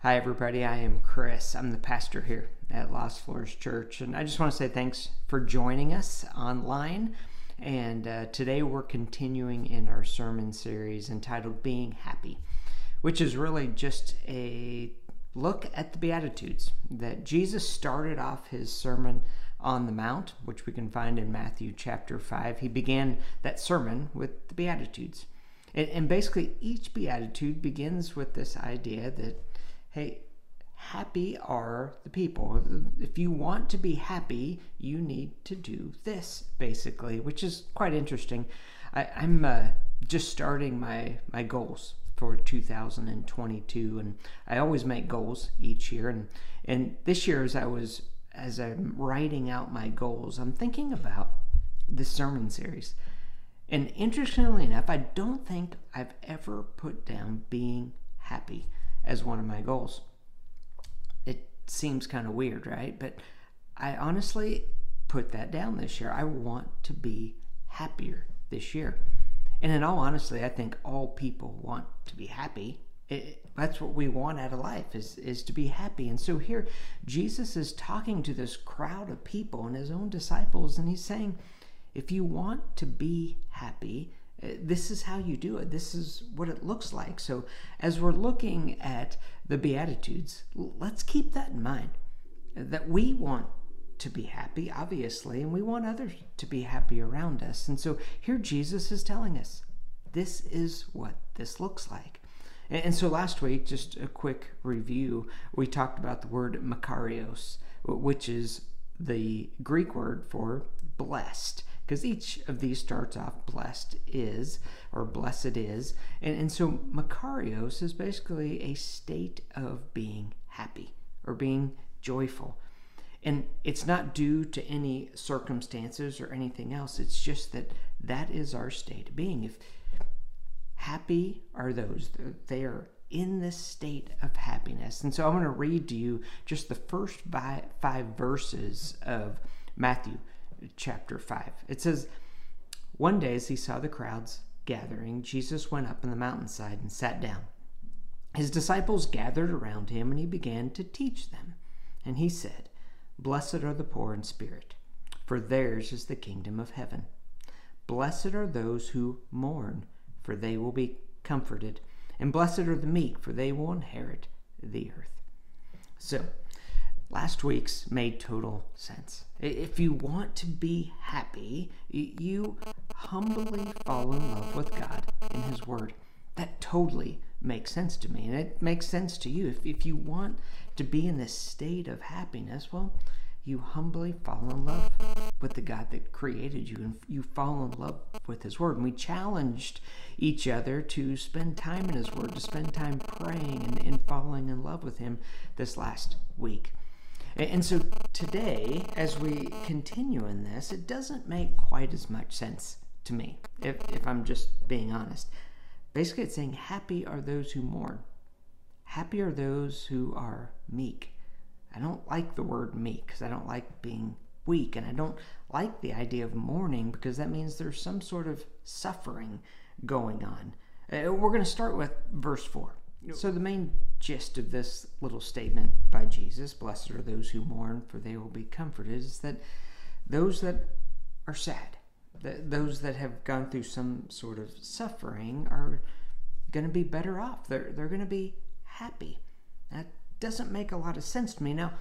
Hi, everybody. I am Chris. I'm the pastor here at Lost Floors Church, and I just want to say thanks for joining us online. And uh, today we're continuing in our sermon series entitled Being Happy, which is really just a look at the Beatitudes that Jesus started off his sermon on the Mount, which we can find in Matthew chapter 5. He began that sermon with the Beatitudes. And basically, each Beatitude begins with this idea that, hey, happy are the people. If you want to be happy, you need to do this, basically, which is quite interesting. I, am uh, just starting my, my goals for 2022, and I always make goals each year. And, and this year, as I was as I'm writing out my goals, I'm thinking about this sermon series. And interestingly enough, I don't think I've ever put down being happy as one of my goals. It seems kind of weird, right? But I honestly put that down this year. I want to be happier this year. And in all honesty, I think all people want to be happy it, that's what we want out of life is is to be happy and so here jesus is talking to this crowd of people and his own disciples and he's saying if you want to be happy Uh, this is how you do it. This is what it looks like. So as we're looking at the beatitudes let's keep that in mind uh, that we want to be happy obviously and we want others to be happy around us. And so here jesus is telling us this is what this looks like. And, so last week, just a quick review, we talked about the word makarios, which is the Greek word for blessed because each of these starts off blessed is or blessed is and, and so makarios is basically a state of being happy or being joyful. And it's not due to any circumstances or anything else it's just that that is our state of being. If Happy are those, they are in this state of happiness. And so I'm going to read to you just the first five verses of Matthew chapter 5. It says, One day as he saw the crowds gathering, Jesus went up on the mountainside and sat down. His disciples gathered around him, and he began to teach them. And he said, Blessed are the poor in spirit, for theirs is the kingdom of heaven. Blessed are those who mourn for they will be comforted. And blessed are the meek, for they will inherit the earth. So, last week's made total sense. If you want to be happy, you humbly fall in love with God and His Word. That totally makes sense to me, and it makes sense to you. If, if you want to be in this state of happiness, well, you humbly fall in love with the God that created you and you fall in love with His Word. And we challenged each other to spend time in His Word, to spend time praying and, and falling in love with Him this last week. And, so today, as we continue in this, it doesn't make quite as much sense to me, if, if I'm just being honest. Basically, it's saying, Happy are those who mourn, happy are those who are meek I don't like the word meek because I don't like being weak, and I don't like the idea of mourning because that means there's some sort of suffering going on. Uh, we're going to start with verse 4. So, the main gist of this little statement by Jesus, blessed are those who mourn, for they will be comforted, is that those that are sad, that those that have gone through some sort of suffering, are going to be better off. They're, they're going to be happy. That doesn't make a lot of sense to me. Now,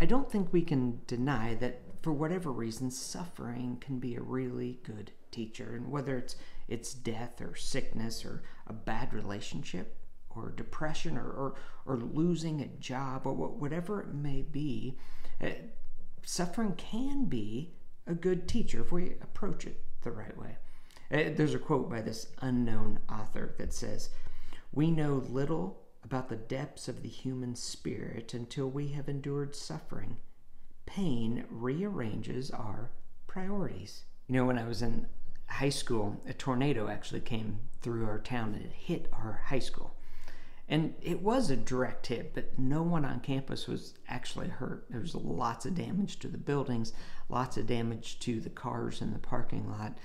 I don't think we can deny that for whatever reason, suffering can be a really good teacher. And whether it's it's death or sickness or a bad relationship or depression or, or, or losing a job or whatever it may be, uh, suffering can be a good teacher if we approach it the right way. Uh, there's a quote by this unknown author that says, We know little about the depths of the human spirit until we have endured suffering. Pain rearranges our priorities. You know, when I was in high school, a tornado actually came through our town and it hit our high school. And it was a direct hit, but no one on campus was actually hurt. There was lots of damage to the buildings, lots of damage to the cars in the parking lot.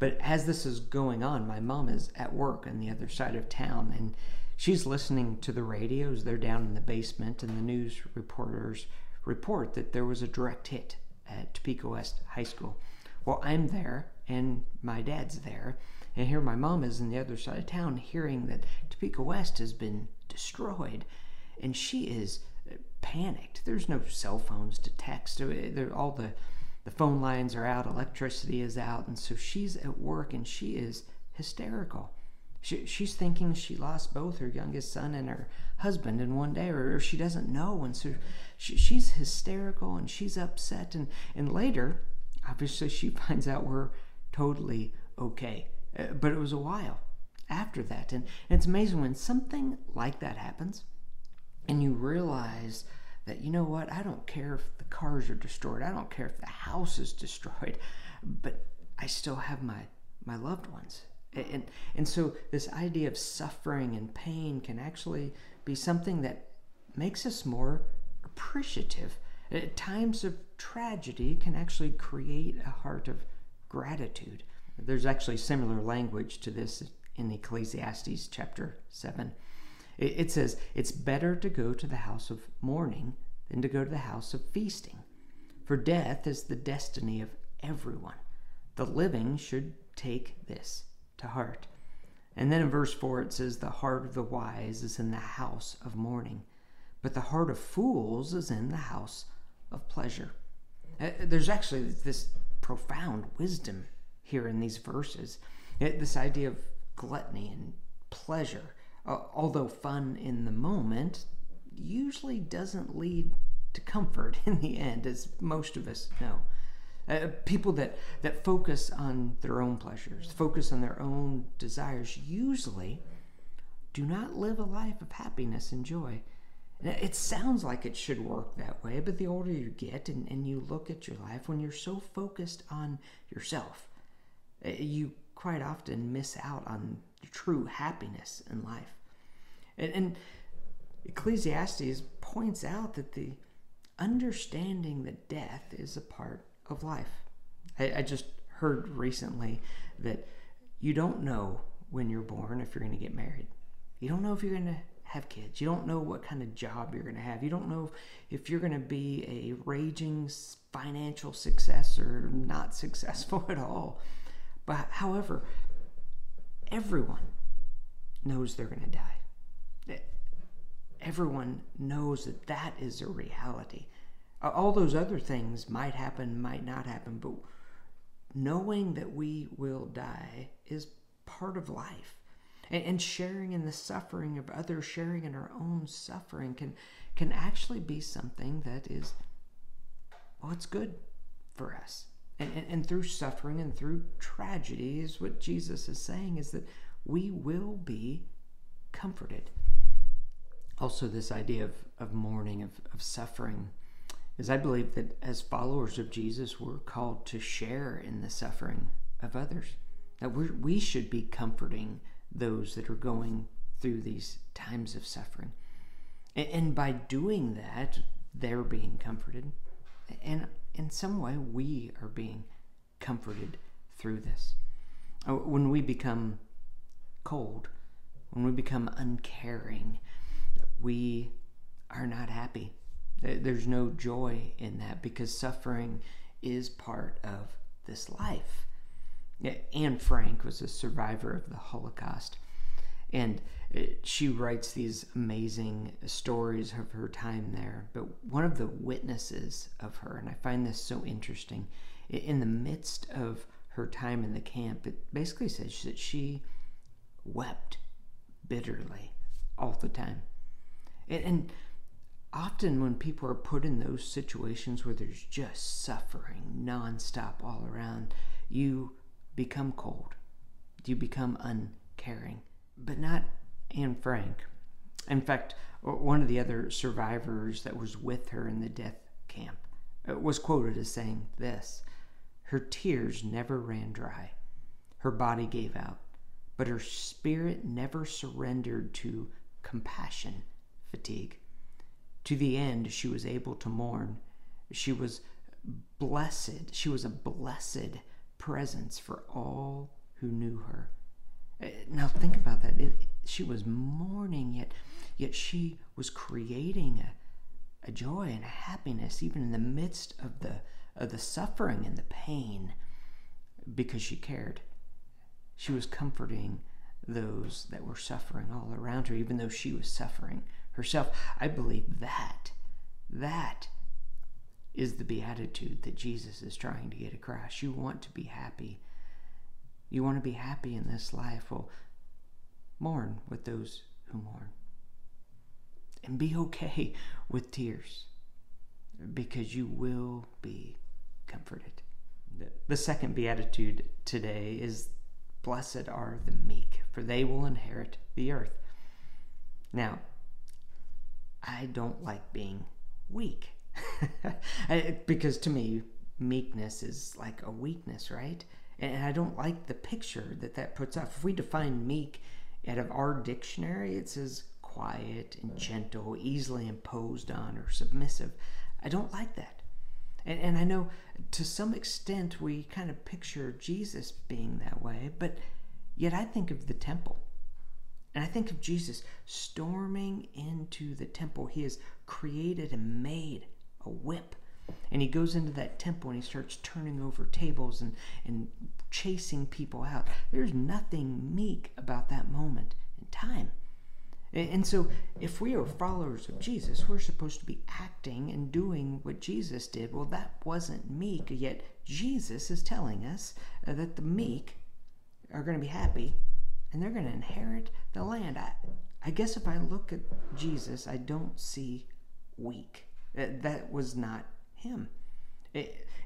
But as this is going on, my mom is at work on the other side of town and she's listening to the radios. They're down in the basement, and the news reporters report that there was a direct hit at Topeka West High School. Well, I'm there, and my dad's there, and here my mom is on the other side of town hearing that Topeka West has been destroyed, and she is uh, panicked. There's no cell phones to text. All the the phone lines are out, electricity is out, and so she's at work and she is hysterical. She, she's thinking she lost both her youngest son and her husband in one day, or, or she doesn't know, and so she, she's hysterical and she's upset. And, and later, obviously, she finds out we're totally okay. Uh, but it was a while after that. And, and it's amazing when something like that happens and you realize that, you know what, I don't care if the cars are destroyed, I don't care if the house is destroyed, but I still have my, my loved ones. And, and so, this idea of suffering and pain can actually be something that makes us more appreciative. At uh, times of tragedy can actually create a heart of gratitude. There's actually similar language to this in Ecclesiastes chapter 7. It says, It's better to go to the house of mourning than to go to the house of feasting. For death is the destiny of everyone. The living should take this to heart. And then in verse 4 it says, The heart of the wise is in the house of mourning, but the heart of fools is in the house of pleasure. Uh, there's actually this profound wisdom here in these verses. This idea of gluttony and pleasure, uh, although fun in the moment, usually doesn't lead to comfort in the end, as most of us know. Uh, people that, that focus on their own pleasures, focus on their own desires, usually do not live a life of happiness and joy. It sounds like it should work that way, but the older you get and, and you look at your life, when you're so focused on yourself, Uh, you quite often miss out on true happiness in life. And, and Ecclesiastes points out that the understanding that death is a part of life. I, I just heard recently that you don't know when you're born if you're going to get married. You don't know if you're going to have kids. You don't know what kind of job you're going to have. You don't know if you're going to be a raging financial success or not successful at all. But however, everyone knows they're going to die. Everyone knows that that is a reality. All those other things might happen, might not happen, but knowing that we will die is part of life. And, sharing in the suffering of others, sharing in our own suffering can can actually be something that is well, it's good for us. And, and, and through suffering and through tragedy is what Jesus is saying is that we will be comforted. Also, this idea of, of mourning, of, of suffering, is I believe that as followers of Jesus, we're called to share in the suffering of others. That we we should be comforting those that are going through these times of suffering. And, and by doing that, they're being comforted. And in some way, we are being comforted through this. Uh, when we become cold, when we become uncaring, we are not happy. There's no joy in that because suffering is part of this life. Anne Frank was a survivor of the Holocaust. And she writes these amazing stories of her time there. But one of the witnesses of her, and I find this so interesting, in the midst of her time in the camp, it basically says that she wept bitterly all the time. And, often when people are put in those situations where there's just suffering nonstop all around, you become cold. You become uncaring but not Anne Frank. In fact, one of the other survivors that was with her in the death camp uh, was quoted as saying this Her tears never ran dry. Her body gave out, but her spirit never surrendered to compassion fatigue. To the end, she was able to mourn. She was blessed. She was a blessed presence for all who knew her. Uh, now think about that. It, she was mourning, yet, yet she was creating a, a joy and a happiness even in the midst of the, of the suffering and the pain because she cared. She was comforting those that were suffering all around her, even though she was suffering herself. I believe that, that is the beatitude that Jesus is trying to get across. You want to be happy. You want to be happy in this life. Well, mourn with those who mourn. And be okay with tears because you will be comforted. The second beatitude today is Blessed are the meek, for they will inherit the earth. Now, I don't like being weak. because to me, meekness is like a weakness, right? And I don't like the picture that that puts off. If we define meek out of our dictionary, it says quiet and mm. gentle, easily imposed on, or submissive. I don't like that. And, and I know to some extent we kind of picture Jesus being that way, but yet I think of the temple. And I think of Jesus storming into the temple. He has created and made a whip. And he goes into that temple and he starts turning over tables and, and chasing people out. There's nothing meek about that moment in time. And so, if we are followers of Jesus, we're supposed to be acting and doing what Jesus did. Well, that wasn't meek, yet Jesus is telling us uh, that the meek are going to be happy and they're going to inherit the land. I, I guess if I look at Jesus, I don't see weak. That, that was not him.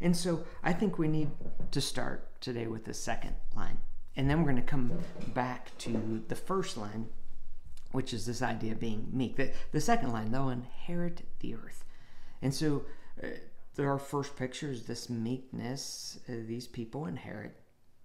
And so I think we need to start today with the second line. And then we're going to come back to the first line, which is this idea of being meek. The, the second line, they'll inherit the earth. And so uh, our first picture is this meekness. Uh, these people inherit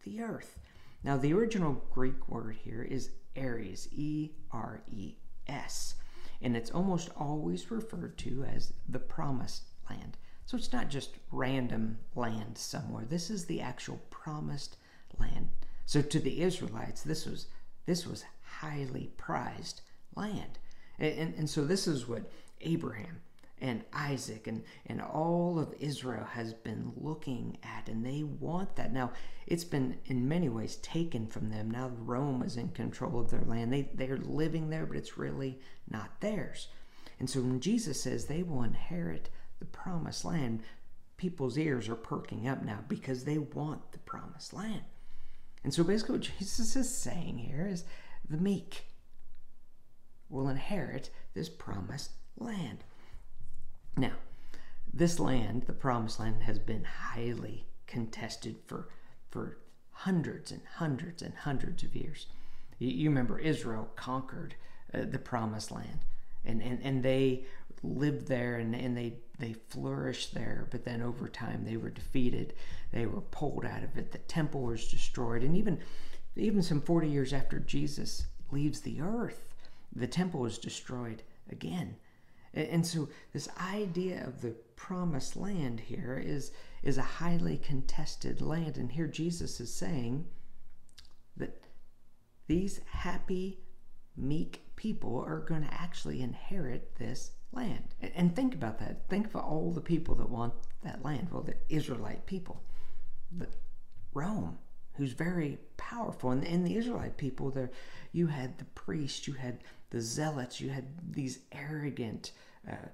the earth. Now, the original Greek word here is Eres, E R E S and it's almost always referred to as the promised land. So it's not just random land somewhere. This is the actual promised land. So to the Israelites, this was this was highly prized land. And, and, and so this is what Abraham and Isaac and, and all of Israel has been looking at, and they want that. Now, it's been in many ways taken from them. Now, Rome is in control of their land. They, they're living there, but it's really not theirs. And so when Jesus says they will inherit the promised land, people's ears are perking up now because they want the promised land. And so basically, what Jesus is saying here is the meek will inherit this promised land. Now, this land, the promised land, has been highly contested for, for hundreds and hundreds and hundreds of years. You, remember Israel conquered uh, the promised land, and, and, and they lived there and, and they, they flourished there, but then over time they were defeated. They were pulled out of it. The temple was destroyed, and even, even some 40 years after Jesus leaves the earth, the temple was destroyed again. And so this idea of the promised land here is, is a highly contested land. And here Jesus is saying that these happy, meek people are going to actually inherit this land. And think about that. Think of all the people that want that land. Well, the Israelite people, the Rome, who's very powerful. And in the Israelite people, there you had the priests, you had the zealots, you had these arrogant uh,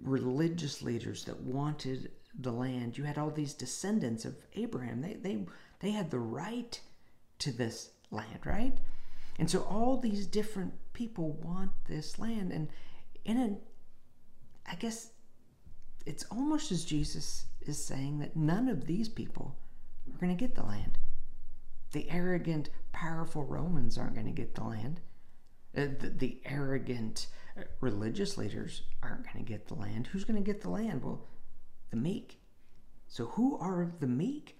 religious leaders that wanted the land. You had all these descendants of Abraham. They, they, they had the right to this land, right? And so all these different people want this land. And in I guess it's almost as Jesus is saying that none of these people are going to get the land. The arrogant, powerful Romans aren't going to get the land. Uh, the, the, arrogant uh, religious leaders aren't going to get the land. Who's going to get the land? Well, the meek. So, who are the meek?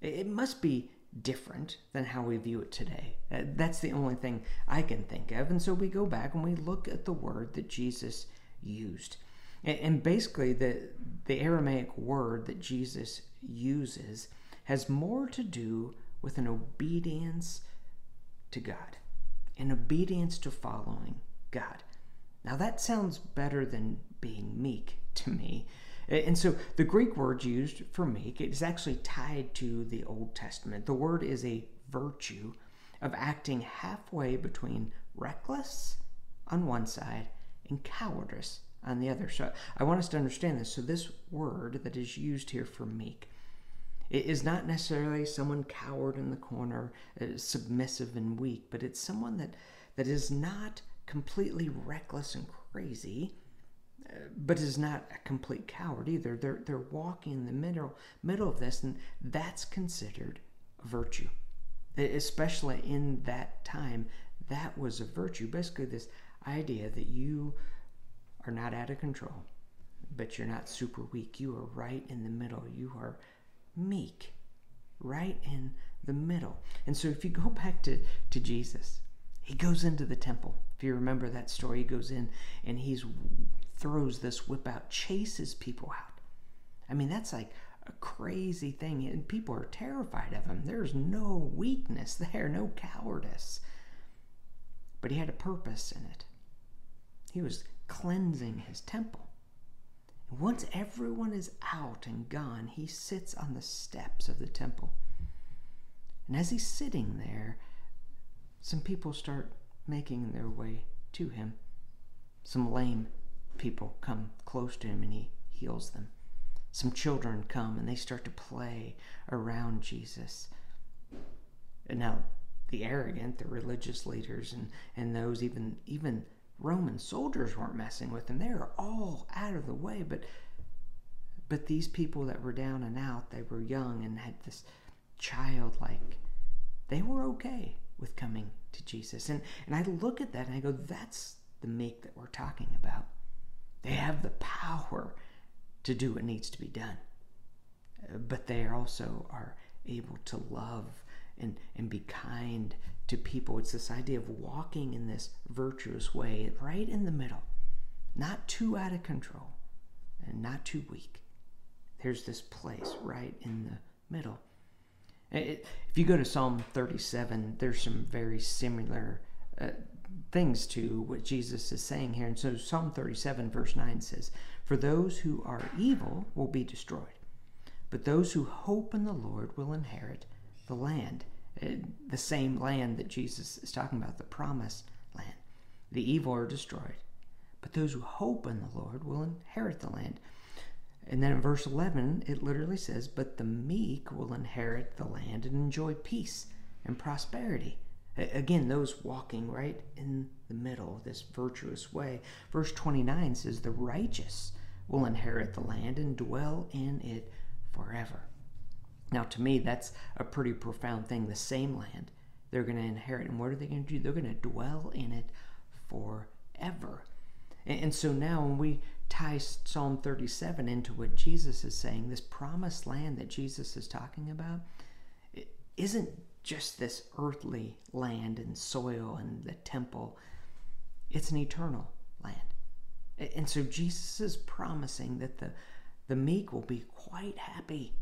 It must be different than how we view it today. Uh, that's the only thing I can think of. And so we go back and we look at the word that Jesus used. And basically, the, the Aramaic word that Jesus uses has more to do with an obedience to God an obedience to following God. Now, that sounds better than being meek to me. And so the Greek word used for meek is actually tied to the Old Testament. The word is a virtue of acting halfway between reckless on one side and cowardice on the other. So I want us to understand this. So this word that is used here for meek it is not necessarily someone coward in the corner, uh, submissive and weak, but it's someone that that is not completely reckless and crazy, uh, but is not a complete coward either. They're they're walking in the middle middle of this, and that's considered virtue, especially in that time. That was a virtue. Basically, this idea that you are not out of control, but you're not super weak. You are right in the middle. You are meek, right in the middle. And so if you go back to, to Jesus, he goes into the temple. If you remember that story, he goes in and he throws this whip out, chases people out. I mean, that's like a crazy thing. And people are terrified of him. There's no weakness there, no cowardice. But he had a purpose in it. He was cleansing his temple. And Once everyone is out and gone, he sits on the steps of the temple. And as he's sitting there, some people start making their way to him. Some lame people come close to him and he heals them. Some children come and they start to play around Jesus. And now the arrogant, the religious leaders and, and those even even Roman soldiers weren't messing with them. They were all out of the way. But but these people that were down and out, they were young and had this childlike, they were okay with coming to Jesus. And and I look at that and I go, that's the meek that we're talking about. They have the power to do what needs to be done. But they also are able to love and, and be kind to people. It's this idea of walking in this virtuous way, right in the middle, not too out of control and not too weak. There's this place right in the middle. If you go to Psalm 37, there's some very similar uh, things to what Jesus is saying here. And so Psalm 37, verse 9 says, For those who are evil will be destroyed, but those who hope in the Lord will inherit the land. Uh, the same land that Jesus is talking about, the promised land. The evil are destroyed, but those who hope in the Lord will inherit the land. And then in verse 11, it literally says, But the meek will inherit the land and enjoy peace and prosperity. Again, those walking right in the middle, this virtuous way. Verse 29 says, The righteous will inherit the land and dwell in it forever. Now, to me, that's a pretty profound thing. The same land they're going to inherit. And what are they going to do? They're going to dwell in it forever. And, so now, when we tie Psalm 37 into what Jesus is saying, this promised land that Jesus is talking about isn't just this earthly land and soil and the temple, it's an eternal land. And so Jesus is promising that the, the meek will be quite happy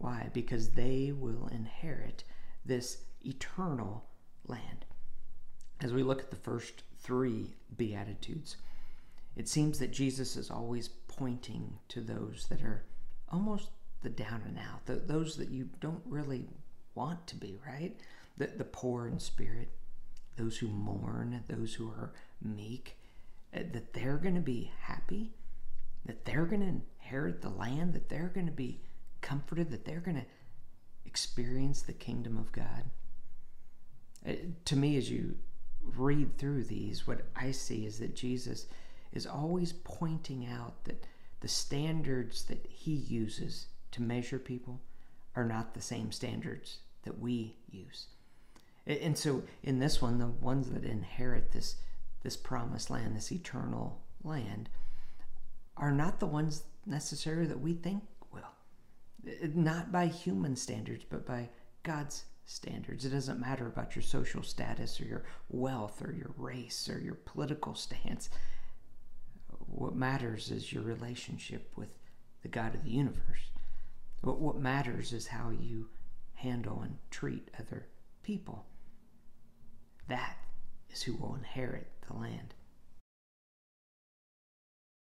why? Because they will inherit this eternal land. As we look at the first three Beatitudes, it seems that Jesus is always pointing to those that are almost the down and out, the, those that you don't really want to be, right? The, the poor in spirit, those who mourn, those who are meek, eh, that they're going to be happy, that they're going to inherit the land, that they're going to be comforted that they're going to experience the kingdom of God. Uh, to me, as you read through these, what I see is that Jesus is always pointing out that the standards that he uses to measure people are not the same standards that we use. And so in this one, the ones that inherit this this promised land, this eternal land, are not the ones necessarily that we think not by human standards, but by God's standards. It doesn't matter about your social status or your wealth or your race or your political stance. What matters is your relationship with the God of the universe. What, what matters is how you handle and treat other people. that is who will inherit the land.